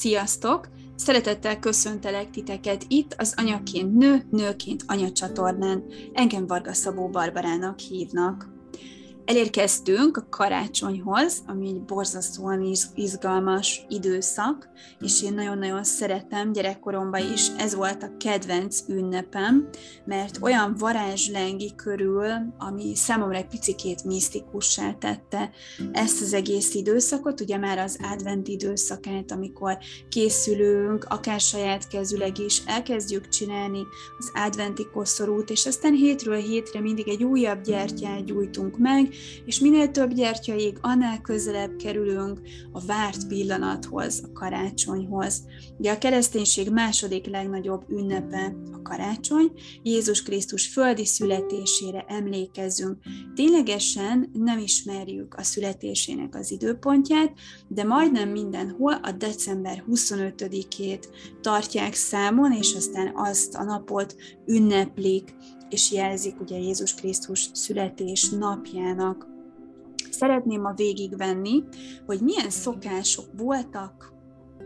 Sziasztok! Szeretettel köszöntelek titeket itt az Anyaként Nő, Nőként Anya csatornán. Engem Varga Szabó Barbarának hívnak. Elérkeztünk a karácsonyhoz, ami egy borzasztóan izgalmas időszak, és én nagyon-nagyon szeretem gyerekkoromban is, ez volt a kedvenc ünnepem, mert olyan varázs lengi körül, ami számomra egy picikét misztikussá tette ezt az egész időszakot, ugye már az advent időszakát, amikor készülünk, akár saját kezüleg is, elkezdjük csinálni az adventi koszorút, és aztán hétről hétre mindig egy újabb gyertyát gyújtunk meg, és minél több gyertyaig, annál közelebb kerülünk a várt pillanathoz, a karácsonyhoz. Ugye a kereszténység második legnagyobb ünnepe a karácsony, Jézus Krisztus földi születésére emlékezünk. Ténylegesen nem ismerjük a születésének az időpontját, de majdnem mindenhol a december 25-ét tartják számon, és aztán azt a napot ünneplik és jelzik ugye Jézus Krisztus születés napjának. Szeretném ma végigvenni, hogy milyen szokások voltak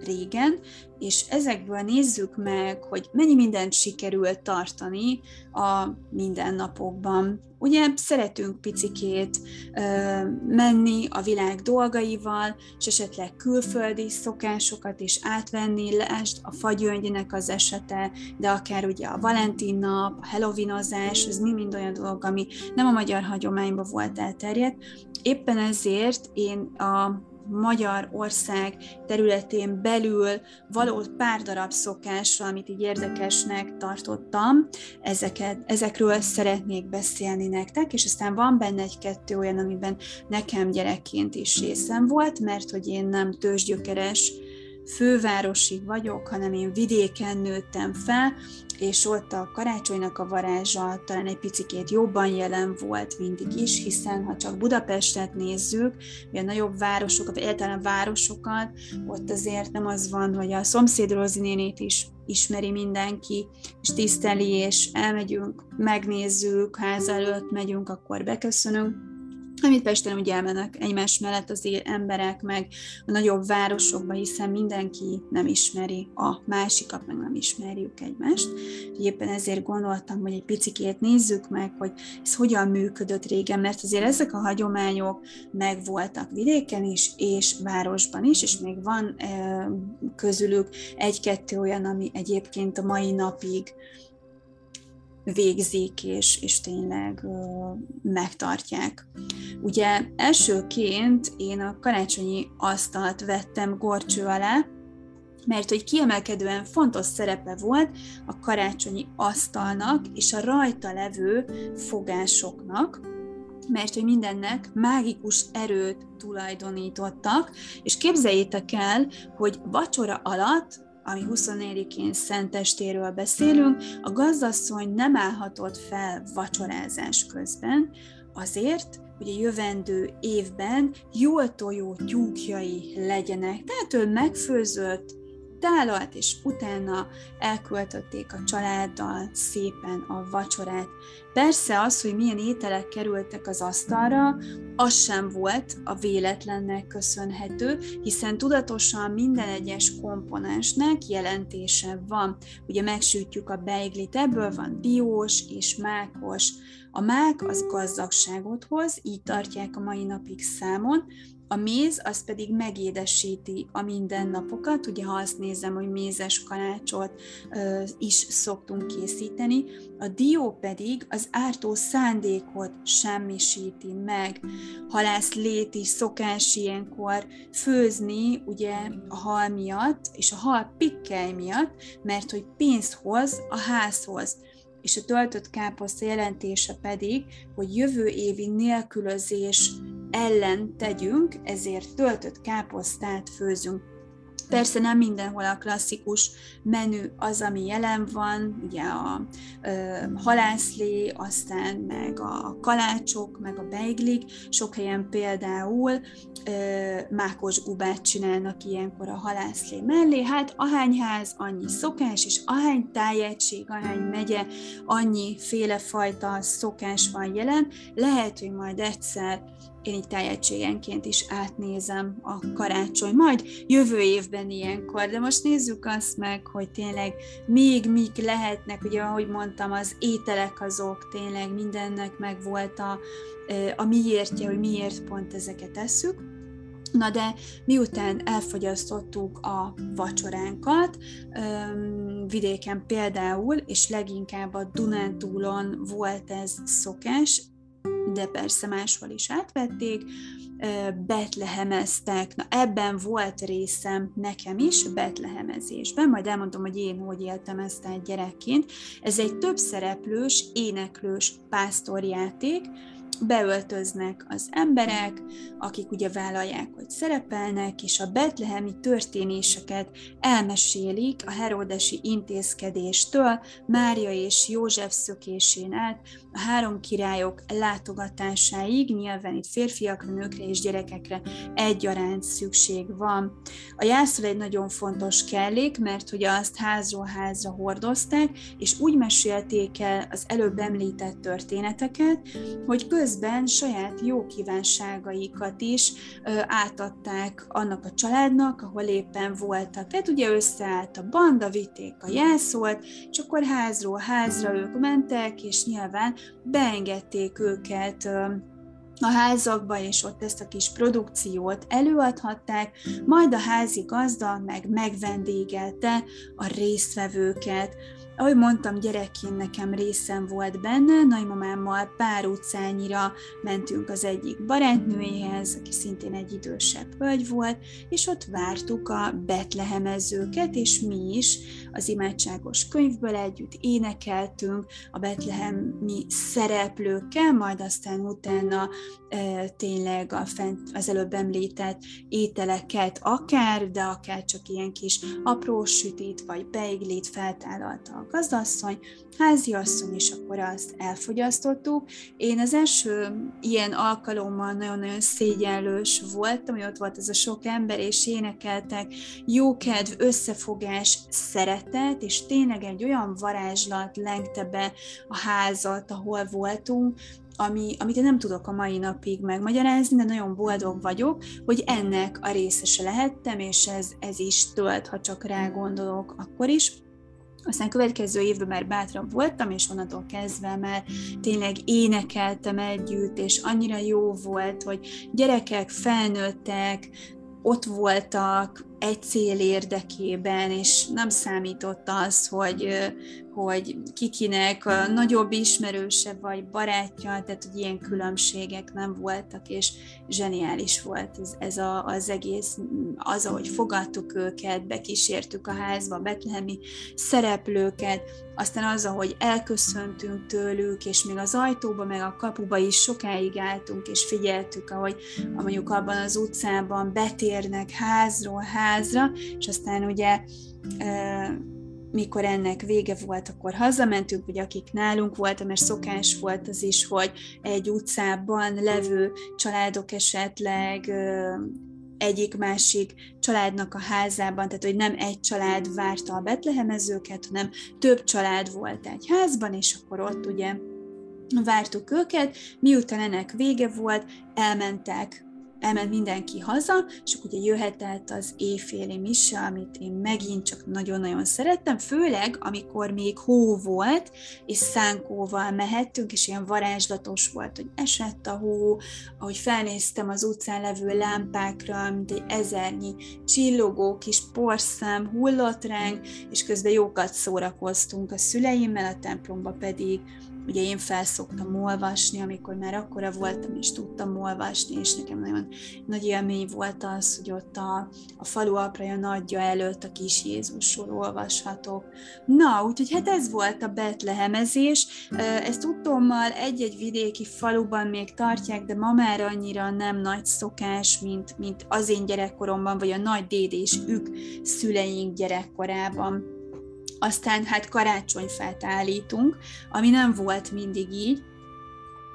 régen, és ezekből nézzük meg, hogy mennyi mindent sikerült tartani a mindennapokban. Ugye szeretünk picikét ö, menni a világ dolgaival, és esetleg külföldi szokásokat is átvenni, lásd a fagyöngynek az esete, de akár ugye a Valentin nap, a Halloweenozás, ez mind-mind olyan dolog, ami nem a magyar hagyományban volt elterjedt. Éppen ezért én a Magyarország területén belül való pár darab szokásra, amit így érdekesnek tartottam, ezeket, ezekről szeretnék beszélni nektek, és aztán van benne egy-kettő olyan, amiben nekem gyerekként is részem volt, mert hogy én nem tőzsgyökeres fővárosi vagyok, hanem én vidéken nőttem fel, és ott a karácsonynak a varázsa talán egy picikét jobban jelen volt mindig is, hiszen ha csak Budapestet nézzük, vagy a nagyobb városokat, vagy egyáltalán városokat, ott azért nem az van, hogy a szomszéd nénét is ismeri mindenki, és tiszteli, és elmegyünk, megnézzük, ház előtt megyünk, akkor beköszönünk, amit Pesten ugye elmennek egymás mellett az emberek, meg a nagyobb városokba, hiszen mindenki nem ismeri a másikat, meg nem ismerjük egymást. Éppen ezért gondoltam, hogy egy picikét nézzük meg, hogy ez hogyan működött régen, mert azért ezek a hagyományok megvoltak vidéken is, és városban is, és még van közülük egy-kettő olyan, ami egyébként a mai napig végzik, és, és tényleg uh, megtartják. Ugye elsőként én a karácsonyi asztalt vettem gorcső alá, mert hogy kiemelkedően fontos szerepe volt a karácsonyi asztalnak és a rajta levő fogásoknak, mert hogy mindennek mágikus erőt tulajdonítottak, és képzeljétek el, hogy vacsora alatt ami 24-én szentestéről beszélünk, a gazdasszony nem állhatott fel vacsorázás közben, azért, hogy a jövendő évben jól tojó tyúkjai legyenek. Tehát ő megfőzött, tálalt, és utána elköltötték a családdal szépen a vacsorát. Persze az, hogy milyen ételek kerültek az asztalra, az sem volt a véletlennek köszönhető, hiszen tudatosan minden egyes komponensnek jelentése van. Ugye megsütjük a beiglit, ebből van diós és mákos. A mák az gazdagságot hoz, így tartják a mai napig számon, a méz az pedig megédesíti a mindennapokat, ugye ha azt nézem, hogy mézes kalácsot ö, is szoktunk készíteni, a dió pedig az ártó szándékot semmisíti meg. Halász léti szokás ilyenkor főzni ugye a hal miatt, és a hal pikkely miatt, mert hogy pénzt hoz a házhoz és a töltött káposzta jelentése pedig, hogy jövő évi nélkülözés ellen tegyünk, ezért töltött káposztát főzünk. Persze nem mindenhol a klasszikus menü az, ami jelen van, ugye a ö, halászlé, aztán meg a kalácsok, meg a beiglik, sok helyen például ö, mákos gubát csinálnak ilyenkor a halászlé mellé, hát ahány ház, annyi szokás, és ahány tájegység, ahány megye, annyi félefajta szokás van jelen, lehet, hogy majd egyszer én így tájegységenként is átnézem a karácsony. Majd jövő évben ilyenkor, de most nézzük azt meg, hogy tényleg még mik lehetnek, ugye ahogy mondtam, az ételek azok tényleg mindennek meg volt a, a miértje, hogy miért pont ezeket tesszük. Na de miután elfogyasztottuk a vacsoránkat, vidéken például, és leginkább a Dunántúlon volt ez szokás, de persze máshol is átvették, betlehemeztek, na ebben volt részem nekem is, betlehemezésben, majd elmondom, hogy én hogy éltem ezt egy gyerekként. Ez egy több szereplős, éneklős pásztorjáték, beöltöznek az emberek, akik ugye vállalják, hogy szerepelnek, és a betlehemi történéseket elmesélik a herodesi intézkedéstől, Mária és József szökésén át, a három királyok látogatásáig, nyilván itt férfiakra, nőkre és gyerekekre egyaránt szükség van. A jászol egy nagyon fontos kellék, mert ugye azt házról házra hordozták, és úgy mesélték el az előbb említett történeteket, hogy közben saját jó kívánságaikat is átadták annak a családnak, ahol éppen voltak. Tehát ugye összeállt a banda, vitték a jászolt, és akkor házról házra ők mentek, és nyilván beengedték őket a házakba, és ott ezt a kis produkciót előadhatták, majd a házi gazda meg megvendégelte a résztvevőket. Ahogy mondtam, gyerekként nekem részem volt benne, nagymamámmal pár utcányira mentünk az egyik barátnőjéhez, aki szintén egy idősebb hölgy volt, és ott vártuk a betlehemezőket, és mi is az imádságos könyvből együtt énekeltünk a betlehemi szereplőkkel, majd aztán utána e, tényleg a fent, az előbb említett ételeket akár, de akár csak ilyen kis apró sütét vagy beiglit feltállalta a gazdasszony, háziasszony, és akkor azt elfogyasztottuk. Én az első ilyen alkalommal nagyon-nagyon szégyenlős voltam, hogy ott volt ez a sok ember, és énekeltek jókedv, összefogás, szeretet, és tényleg egy olyan varázslat lengte be a házat, ahol voltunk, ami, amit én nem tudok a mai napig megmagyarázni, de nagyon boldog vagyok, hogy ennek a részese lehettem, és ez, ez is tölt, ha csak rá gondolok akkor is. Aztán következő évben már bátrabb voltam, és onnantól kezdve már tényleg énekeltem együtt, és annyira jó volt, hogy gyerekek, felnőttek, ott voltak egy cél érdekében, és nem számított az, hogy, hogy kikinek a nagyobb ismerőse vagy barátja, tehát hogy ilyen különbségek nem voltak, és zseniális volt ez, ez a, az egész, az, ahogy fogadtuk őket, bekísértük a házba, betlehemi szereplőket, aztán az, ahogy elköszöntünk tőlük, és még az ajtóba, meg a kapuba is sokáig álltunk, és figyeltük, ahogy mondjuk abban az utcában betérnek házról házra, és aztán ugye mikor ennek vége volt, akkor hazamentünk, vagy akik nálunk voltak, mert szokás volt az is, hogy egy utcában levő családok esetleg egyik-másik családnak a házában, tehát hogy nem egy család várta a betlehemezőket, hanem több család volt egy házban, és akkor ott ugye vártuk őket, miután ennek vége volt, elmentek elment mindenki haza, és akkor ugye jöhetett az éjféli mise, amit én megint csak nagyon-nagyon szerettem, főleg amikor még hó volt, és szánkóval mehettünk, és ilyen varázslatos volt, hogy esett a hó, ahogy felnéztem az utcán levő lámpákra, mint egy ezernyi csillogó kis porszem hullott ránk, és közben jókat szórakoztunk a szüleimmel, a templomba pedig Ugye én felszoktam olvasni, amikor már akkora voltam, és tudtam olvasni, és nekem nagyon nagy élmény volt az, hogy ott a, a falu apraja nagyja előtt a kis Jézusról olvashatok. Na, úgyhogy hát ez volt a betlehemezés. Ezt tudtommal egy-egy vidéki faluban még tartják, de ma már annyira nem nagy szokás, mint, mint az én gyerekkoromban, vagy a nagy déd és ők szüleink gyerekkorában aztán hát karácsonyfát állítunk, ami nem volt mindig így,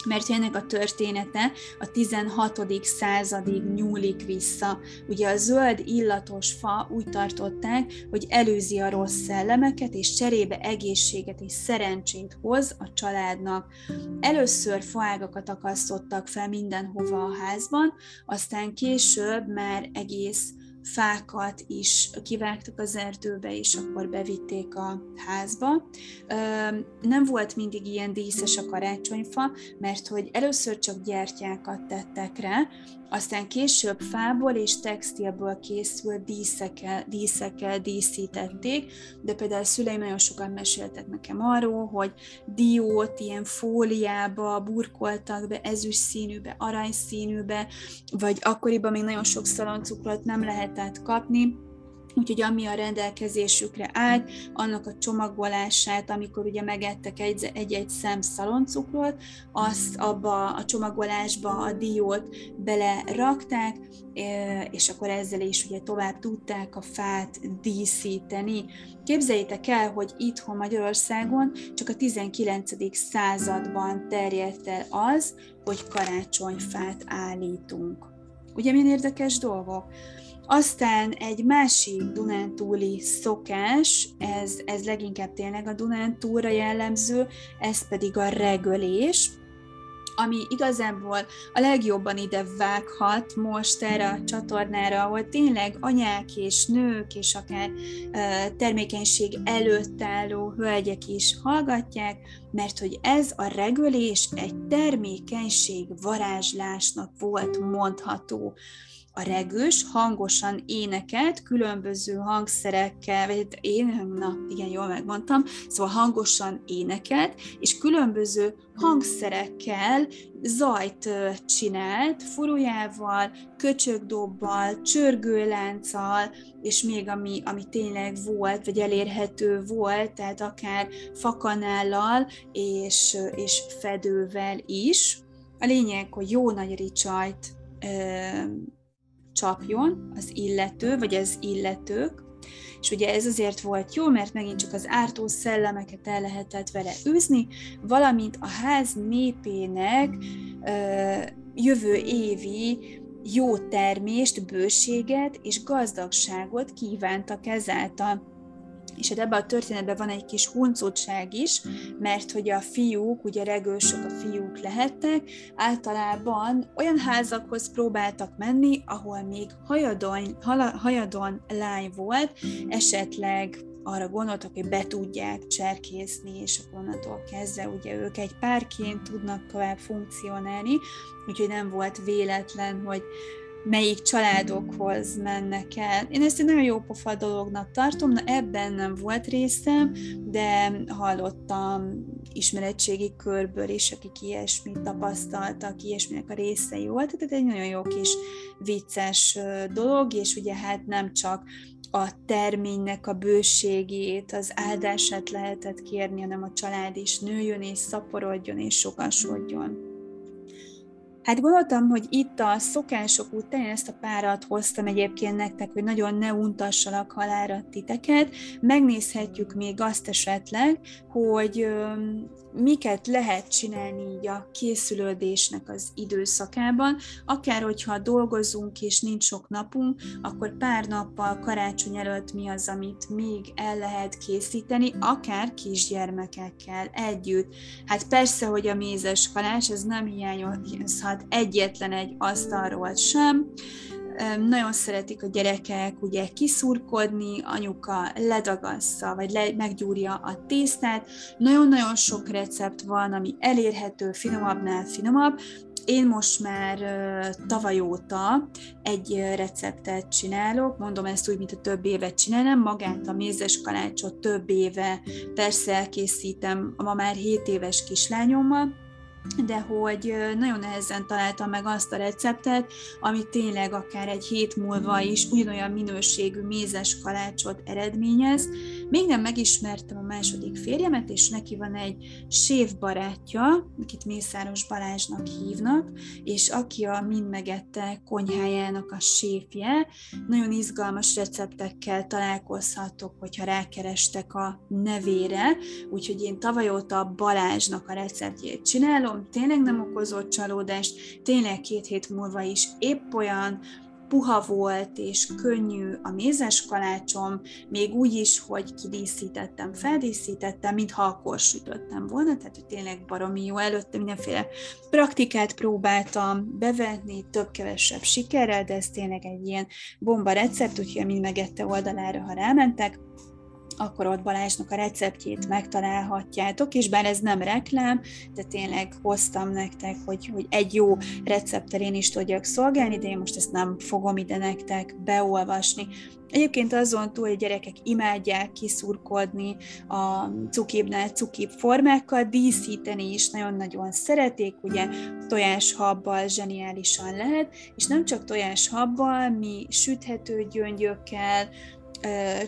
mert ennek a története a 16. századig nyúlik vissza. Ugye a zöld illatos fa úgy tartották, hogy előzi a rossz szellemeket, és cserébe egészséget és szerencsét hoz a családnak. Először faágakat akasztottak fel mindenhova a házban, aztán később már egész fákat is kivágtak az erdőbe, és akkor bevitték a házba. Nem volt mindig ilyen díszes a karácsonyfa, mert hogy először csak gyertyákat tettek rá, aztán később fából és textilből készült díszekkel, díszekkel díszítették, de például a szüleim nagyon sokan meséltek nekem arról, hogy diót ilyen fóliába burkoltak be, ezüst színűbe, aranyszínűbe, vagy akkoriban még nagyon sok szaloncukrot nem lehetett kapni, Úgyhogy ami a rendelkezésükre állt, annak a csomagolását, amikor ugye megettek egy-egy szem szaloncukrot, azt abba a csomagolásba a diót belerakták, és akkor ezzel is ugye tovább tudták a fát díszíteni. Képzeljétek el, hogy itthon Magyarországon csak a 19. században terjedt el az, hogy karácsonyfát állítunk. Ugye milyen érdekes dolgok? Aztán egy másik Dunántúli szokás, ez, ez leginkább tényleg a Dunántúlra jellemző, ez pedig a regölés, ami igazából a legjobban ide vághat most erre a csatornára, ahol tényleg anyák és nők és akár termékenység előtt álló hölgyek is hallgatják, mert hogy ez a regölés egy termékenység varázslásnak volt mondható a regős hangosan énekelt, különböző hangszerekkel, vagy hát én, na igen, jól megmondtam, szóval hangosan énekelt, és különböző hangszerekkel zajt csinált, furujával, köcsögdobbal, csörgőlánccal, és még ami, ami tényleg volt, vagy elérhető volt, tehát akár fakanállal és, és fedővel is. A lényeg, hogy jó nagy ricsajt csapjon az illető, vagy az illetők, és ugye ez azért volt jó, mert megint csak az ártó szellemeket el lehetett vele űzni, valamint a ház népének ö, jövő évi jó termést, bőséget és gazdagságot kívántak ezáltal és hát ebben a történetben van egy kis huncutság is, mert hogy a fiúk, ugye regősök a fiúk lehettek, általában olyan házakhoz próbáltak menni, ahol még hajadon, hajadon lány volt, esetleg arra gondoltak, hogy be tudják cserkészni, és akkor onnantól kezdve ugye ők egy párként tudnak tovább funkcionálni, úgyhogy nem volt véletlen, hogy melyik családokhoz mennek el. Én ezt egy nagyon jó pofa dolognak tartom, na ebben nem volt részem, de hallottam ismeretségi körből is, akik ilyesmit tapasztaltak, ilyesminek a részei volt, tehát egy nagyon jó kis vicces dolog, és ugye hát nem csak a terménynek a bőségét, az áldását lehetett kérni, hanem a család is nőjön és szaporodjon és sokasodjon. Hát gondoltam, hogy itt a szokások után ezt a párat hoztam egyébként nektek, hogy nagyon ne untassalak halára titeket. Megnézhetjük még azt esetleg, hogy miket lehet csinálni így a készülődésnek az időszakában, akár hogyha dolgozunk és nincs sok napunk, akkor pár nappal karácsony előtt mi az, amit még el lehet készíteni, akár kisgyermekekkel együtt. Hát persze, hogy a mézes kalács, ez nem hiányozhat egyetlen egy asztalról sem, nagyon szeretik a gyerekek ugye kiszurkodni, anyuka ledagassza, vagy le, meggyúrja a tésztát. Nagyon-nagyon sok recept van, ami elérhető, finomabbnál finomabb, én most már tavaly óta egy receptet csinálok, mondom ezt úgy, mint a több évet csinálom, magát a mézes kalácsot több éve persze elkészítem a ma már 7 éves kislányommal, de hogy nagyon nehezen találtam meg azt a receptet, ami tényleg akár egy hét múlva is ugyanolyan minőségű mézes kalácsot eredményez. Még nem megismertem a második férjemet, és neki van egy sév barátja, akit Mészáros Balázsnak hívnak, és aki a Mind megette konyhájának a séfje. Nagyon izgalmas receptekkel találkozhatok, hogyha rákerestek a nevére, úgyhogy én tavaly óta Balázsnak a receptjét csinálom, tényleg nem okozott csalódást, tényleg két hét múlva is épp olyan puha volt és könnyű a mézes kalácsom, még úgy is, hogy kidíszítettem, feldíszítettem, mintha akkor sütöttem volna, tehát hogy tényleg baromi jó. Előtte mindenféle praktikát próbáltam bevetni, több-kevesebb sikerrel, de ez tényleg egy ilyen bomba recept, úgyhogy mind megette oldalára, ha rámentek, akkor ott Balázsnak a receptjét megtalálhatjátok, és bár ez nem reklám, de tényleg hoztam nektek, hogy, hogy egy jó recepttel én is tudjak szolgálni, de én most ezt nem fogom ide nektek beolvasni. Egyébként azon túl, hogy a gyerekek imádják kiszurkodni a cukibnál cukib formákkal, díszíteni is nagyon-nagyon szeretik, ugye tojáshabbal zseniálisan lehet, és nem csak tojáshabbal, mi süthető gyöngyökkel,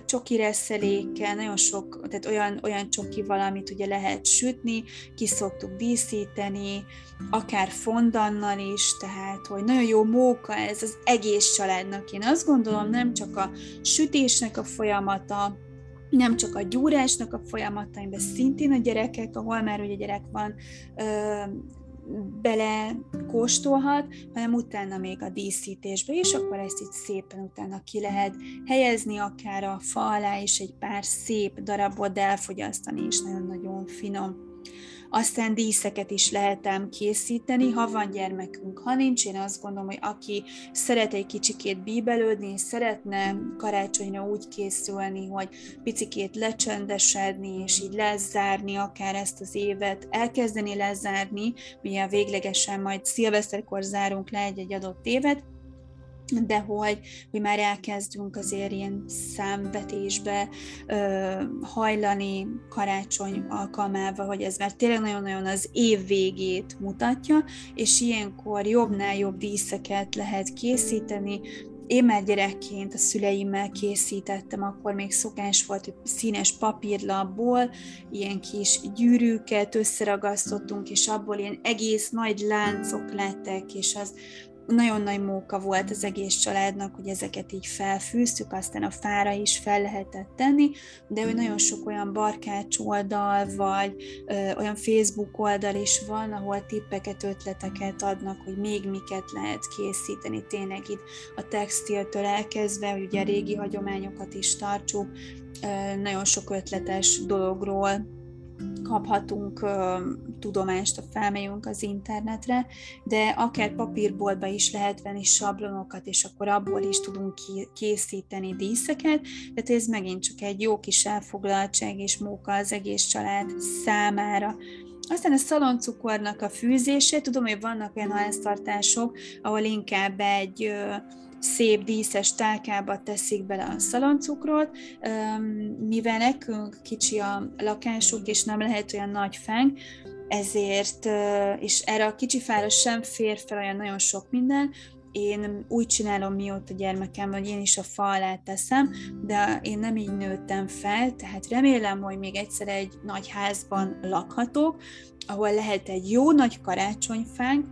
csoki reszelékkel, nagyon sok, tehát olyan, olyan csoki valamit ugye lehet sütni, ki szoktuk díszíteni, akár fondannal is, tehát hogy nagyon jó móka ez az egész családnak. Én azt gondolom, nem csak a sütésnek a folyamata, nem csak a gyúrásnak a folyamata, amiben szintén a gyerekek, ahol már ugye gyerek van, bele kóstolhat, hanem utána még a díszítésbe is, akkor ezt itt szépen utána ki lehet helyezni, akár a fa alá is egy pár szép darabot elfogyasztani, és nagyon-nagyon finom. Aztán díszeket is lehetem készíteni, ha van gyermekünk, ha nincs, én azt gondolom, hogy aki szeret egy kicsikét bíbelődni, szeretne karácsonyra úgy készülni, hogy picikét lecsendesedni, és így lezárni akár ezt az évet, elkezdeni lezárni, ugye véglegesen majd szilveszterkor zárunk le egy-egy adott évet, de hogy, hogy már elkezdünk azért ilyen számvetésbe ö, hajlani karácsony alkalmával, hogy ez már tényleg nagyon-nagyon az év végét mutatja, és ilyenkor jobbnál jobb díszeket lehet készíteni, én már gyerekként a szüleimmel készítettem, akkor még szokás volt, hogy színes papírlapból ilyen kis gyűrűket összeragasztottunk, és abból ilyen egész nagy láncok lettek, és az nagyon nagy móka volt az egész családnak, hogy ezeket így felfűztük, aztán a fára is fel lehetett tenni, de hogy nagyon sok olyan barkács oldal, vagy ö, olyan Facebook oldal is van, ahol tippeket, ötleteket adnak, hogy még miket lehet készíteni, tényleg itt a textiltől elkezdve, hogy ugye a régi hagyományokat is tartsuk, ö, nagyon sok ötletes dologról kaphatunk tudomást, a felmegyünk az internetre, de akár papírboltba is lehet venni sablonokat, és akkor abból is tudunk készíteni díszeket, tehát ez megint csak egy jó kis elfoglaltság és móka az egész család számára. Aztán a szaloncukornak a fűzése, tudom, hogy vannak olyan háztartások, ahol inkább egy uh, szép díszes tálkába teszik bele a szaloncukrot, mivel nekünk kicsi a lakásunk, és nem lehet olyan nagy feng, ezért, és erre a kicsi fára sem fér fel olyan nagyon sok minden, én úgy csinálom, mióta gyermekem vagy én is a fa alá teszem, de én nem így nőttem fel, tehát remélem, hogy még egyszer egy nagy házban lakhatok, ahol lehet egy jó nagy karácsonyfánk,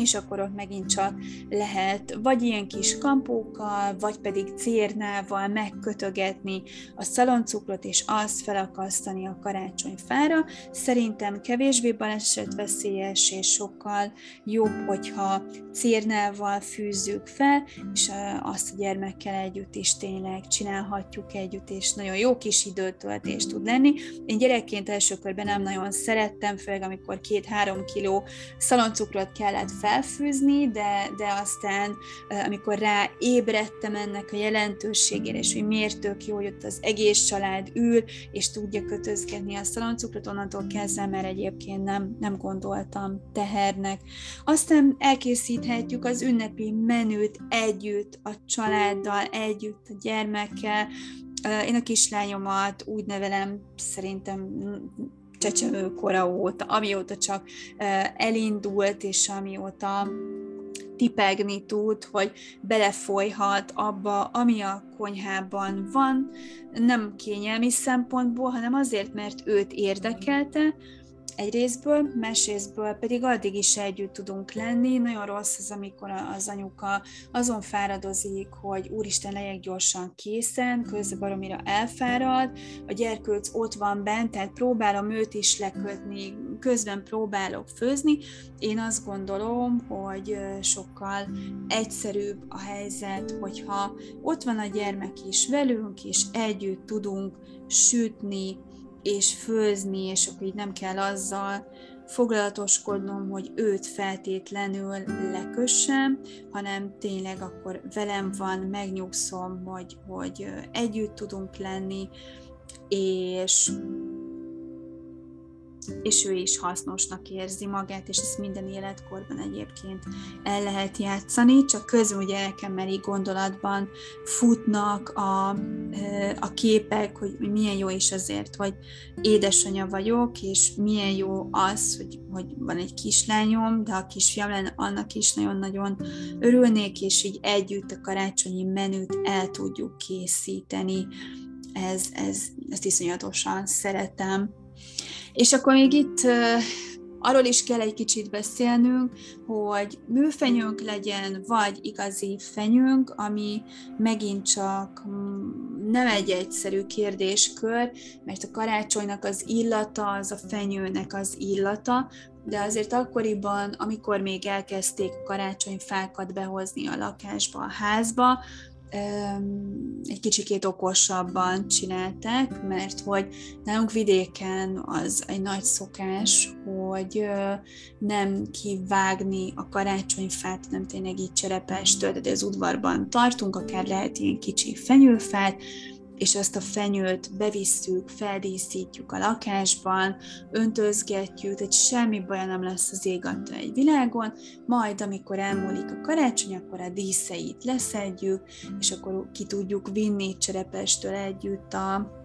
és akkor ott megint csak lehet vagy ilyen kis kampókkal, vagy pedig cérnával megkötögetni a szaloncukrot, és azt felakasztani a karácsonyfára. Szerintem kevésbé balesetveszélyes, és sokkal jobb, hogyha cérnával fűzzük fel, és azt a gyermekkel együtt is tényleg csinálhatjuk együtt, és nagyon jó kis időtöltés tud lenni. Én gyerekként első körben nem nagyon szerettem, főleg amikor két-három kiló szaloncukrot kellett felfűzni, de, de aztán amikor rá ébredtem ennek a jelentőségére, és hogy miért tök jó, hogy ott az egész család ül, és tudja kötözgetni a szaloncukrot, onnantól kezdve, mert egyébként nem, nem gondoltam tehernek. Aztán elkészíthetjük az ünnepi menüt együtt, a családdal, együtt, a gyermekkel, én a kislányomat úgy nevelem, szerintem kora óta, amióta csak elindult, és amióta tipegni tud, hogy belefolyhat abba, ami a konyhában van, nem kényelmi szempontból, hanem azért, mert őt érdekelte, egy részből, másrésztből pedig addig is együtt tudunk lenni. Nagyon rossz az, amikor az anyuka azon fáradozik, hogy úristen legyek gyorsan készen, közben baromira elfárad, a gyerkőc ott van bent, tehát próbálom őt is lekötni, közben próbálok főzni, én azt gondolom, hogy sokkal egyszerűbb a helyzet, hogyha ott van a gyermek is velünk, és együtt tudunk sütni, és főzni, és akkor így nem kell azzal foglalatoskodnom, hogy őt feltétlenül lekössem, hanem tényleg akkor velem van, megnyugszom, hogy, hogy együtt tudunk lenni, és és ő is hasznosnak érzi magát, és ezt minden életkorban egyébként el lehet játszani, csak közben ugye elkemeri gondolatban futnak a, a képek, hogy milyen jó is azért, hogy édesanyja vagyok, és milyen jó az, hogy, hogy van egy kislányom, de a kisfiam lenne, annak is nagyon-nagyon örülnék, és így együtt a karácsonyi menüt el tudjuk készíteni. Ez, ez, ezt iszonyatosan szeretem. És akkor még itt arról is kell egy kicsit beszélnünk, hogy műfenyőnk legyen, vagy igazi fenyőnk, ami megint csak mm, nem egy egyszerű kérdéskör, mert a karácsonynak az illata, az a fenyőnek az illata, de azért akkoriban, amikor még elkezdték karácsonyfákat behozni a lakásba, a házba, egy kicsikét okosabban csinálták, mert hogy nálunk vidéken az egy nagy szokás, hogy nem kivágni a karácsonyfát, nem tényleg így cserepestől, de az udvarban tartunk, akár lehet ilyen kicsi fenyőfát, és ezt a fenyőt bevisszük, feldíszítjük a lakásban, öntözgetjük, tehát semmi baj nem lesz az ég egy világon, majd amikor elmúlik a karácsony, akkor a díszeit leszedjük, és akkor ki tudjuk vinni cserepestől együtt a,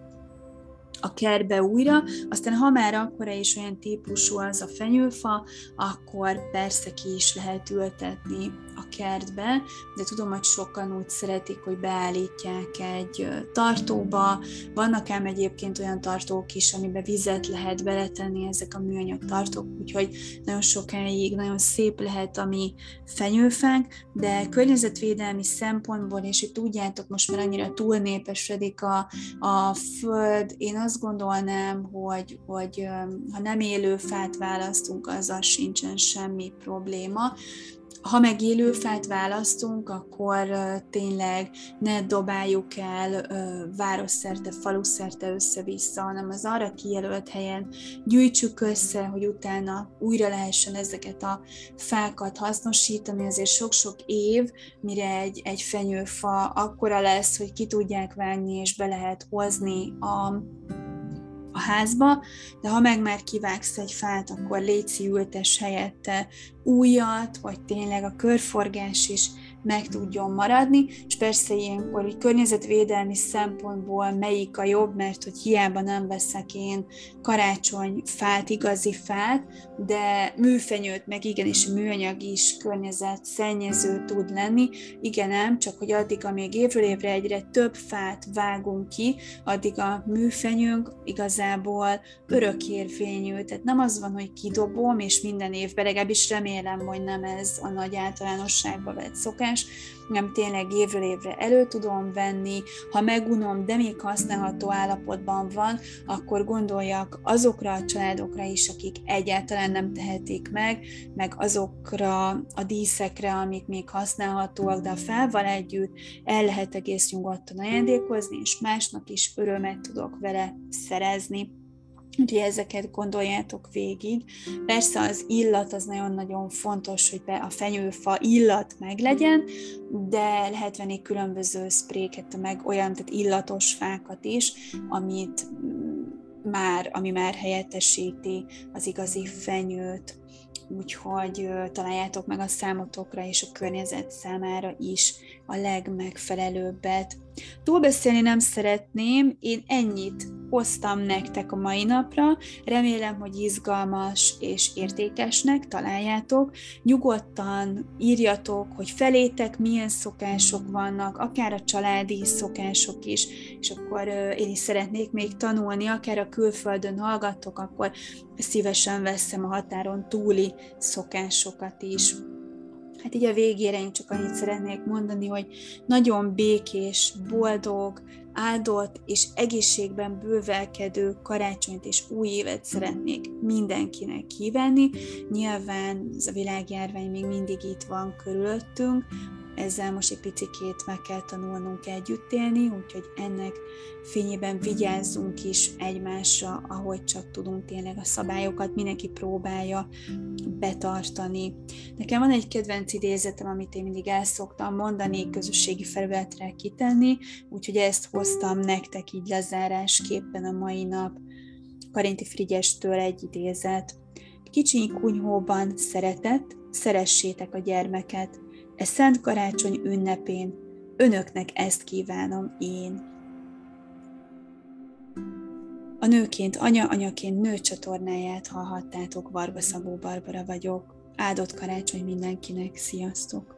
a kertbe újra, aztán ha már akkora is olyan típusú az a fenyőfa, akkor persze ki is lehet ültetni a kertbe, de tudom, hogy sokan úgy szeretik, hogy beállítják egy tartóba, vannak ám egyébként olyan tartók is, amiben vizet lehet beletenni ezek a műanyag tartók, úgyhogy nagyon sokáig nagyon szép lehet a mi fenyőfánk, de környezetvédelmi szempontból, és itt tudjátok, most már annyira túlnépesedik a, a föld, én azt gondolnám, hogy, hogy ha nem élő fát választunk, azzal sincsen semmi probléma. Ha meg élőfát választunk, akkor tényleg ne dobáljuk el városszerte, faluszerte össze-vissza, hanem az arra kijelölt helyen gyűjtsük össze, hogy utána újra lehessen ezeket a fákat hasznosítani, azért sok-sok év, mire egy, egy fenyőfa akkora lesz, hogy ki tudják vágni és be lehet hozni a a házba, de ha meg már kivágsz egy fát, akkor léci ültes helyette újat, vagy tényleg a körforgás is meg tudjon maradni, és persze ilyenkor, hogy környezetvédelmi szempontból melyik a jobb, mert hogy hiába nem veszek én karácsony fát, igazi fát, de műfenyőt, meg igenis műanyag is környezet szennyező tud lenni, igen nem, csak hogy addig, amíg évről évre egyre több fát vágunk ki, addig a műfenyőnk igazából örökérvényű, tehát nem az van, hogy kidobom, és minden évben, legalábbis remélem, hogy nem ez a nagy általánosságba vett szokás, más, nem tényleg évről évre elő tudom venni, ha megunom, de még használható állapotban van, akkor gondoljak azokra a családokra is, akik egyáltalán nem tehetik meg, meg azokra a díszekre, amik még használhatóak, de a fával együtt el lehet egész nyugodtan ajándékozni, és másnak is örömet tudok vele szerezni. Úgyhogy ezeket gondoljátok végig. Persze az illat az nagyon-nagyon fontos, hogy be a fenyőfa illat meglegyen, de lehet venni különböző szpréket, meg olyan, tehát illatos fákat is, amit már, ami már helyettesíti az igazi fenyőt úgyhogy találjátok meg a számotokra és a környezet számára is a legmegfelelőbbet. Túlbeszélni nem szeretném, én ennyit hoztam nektek a mai napra, remélem, hogy izgalmas és értékesnek találjátok. Nyugodtan írjatok, hogy felétek milyen szokások vannak, akár a családi szokások is, és akkor én is szeretnék még tanulni, akár a külföldön hallgattok, akkor szívesen veszem a határon túli szokásokat is. Hát így a végére én csak annyit szeretnék mondani, hogy nagyon békés, boldog, áldott és egészségben bővelkedő karácsonyt és új évet szeretnék mindenkinek kívánni. Nyilván ez a világjárvány még mindig itt van körülöttünk, ezzel most egy picikét meg kell tanulnunk együtt élni, úgyhogy ennek fényében vigyázzunk is egymásra, ahogy csak tudunk tényleg a szabályokat, mindenki próbálja betartani. Nekem van egy kedvenc idézetem, amit én mindig el szoktam mondani, közösségi felületre kitenni, úgyhogy ezt hoztam nektek így lezárásképpen a mai nap. Karinti Frigyestől egy idézet. Kicsiny kunyhóban szeretet, szeressétek a gyermeket, E Szent Karácsony ünnepén önöknek ezt kívánom én. A nőként anya, anyaként nő csatornáját hallhattátok, Varga Szabó Barbara vagyok. Áldott karácsony mindenkinek, sziasztok!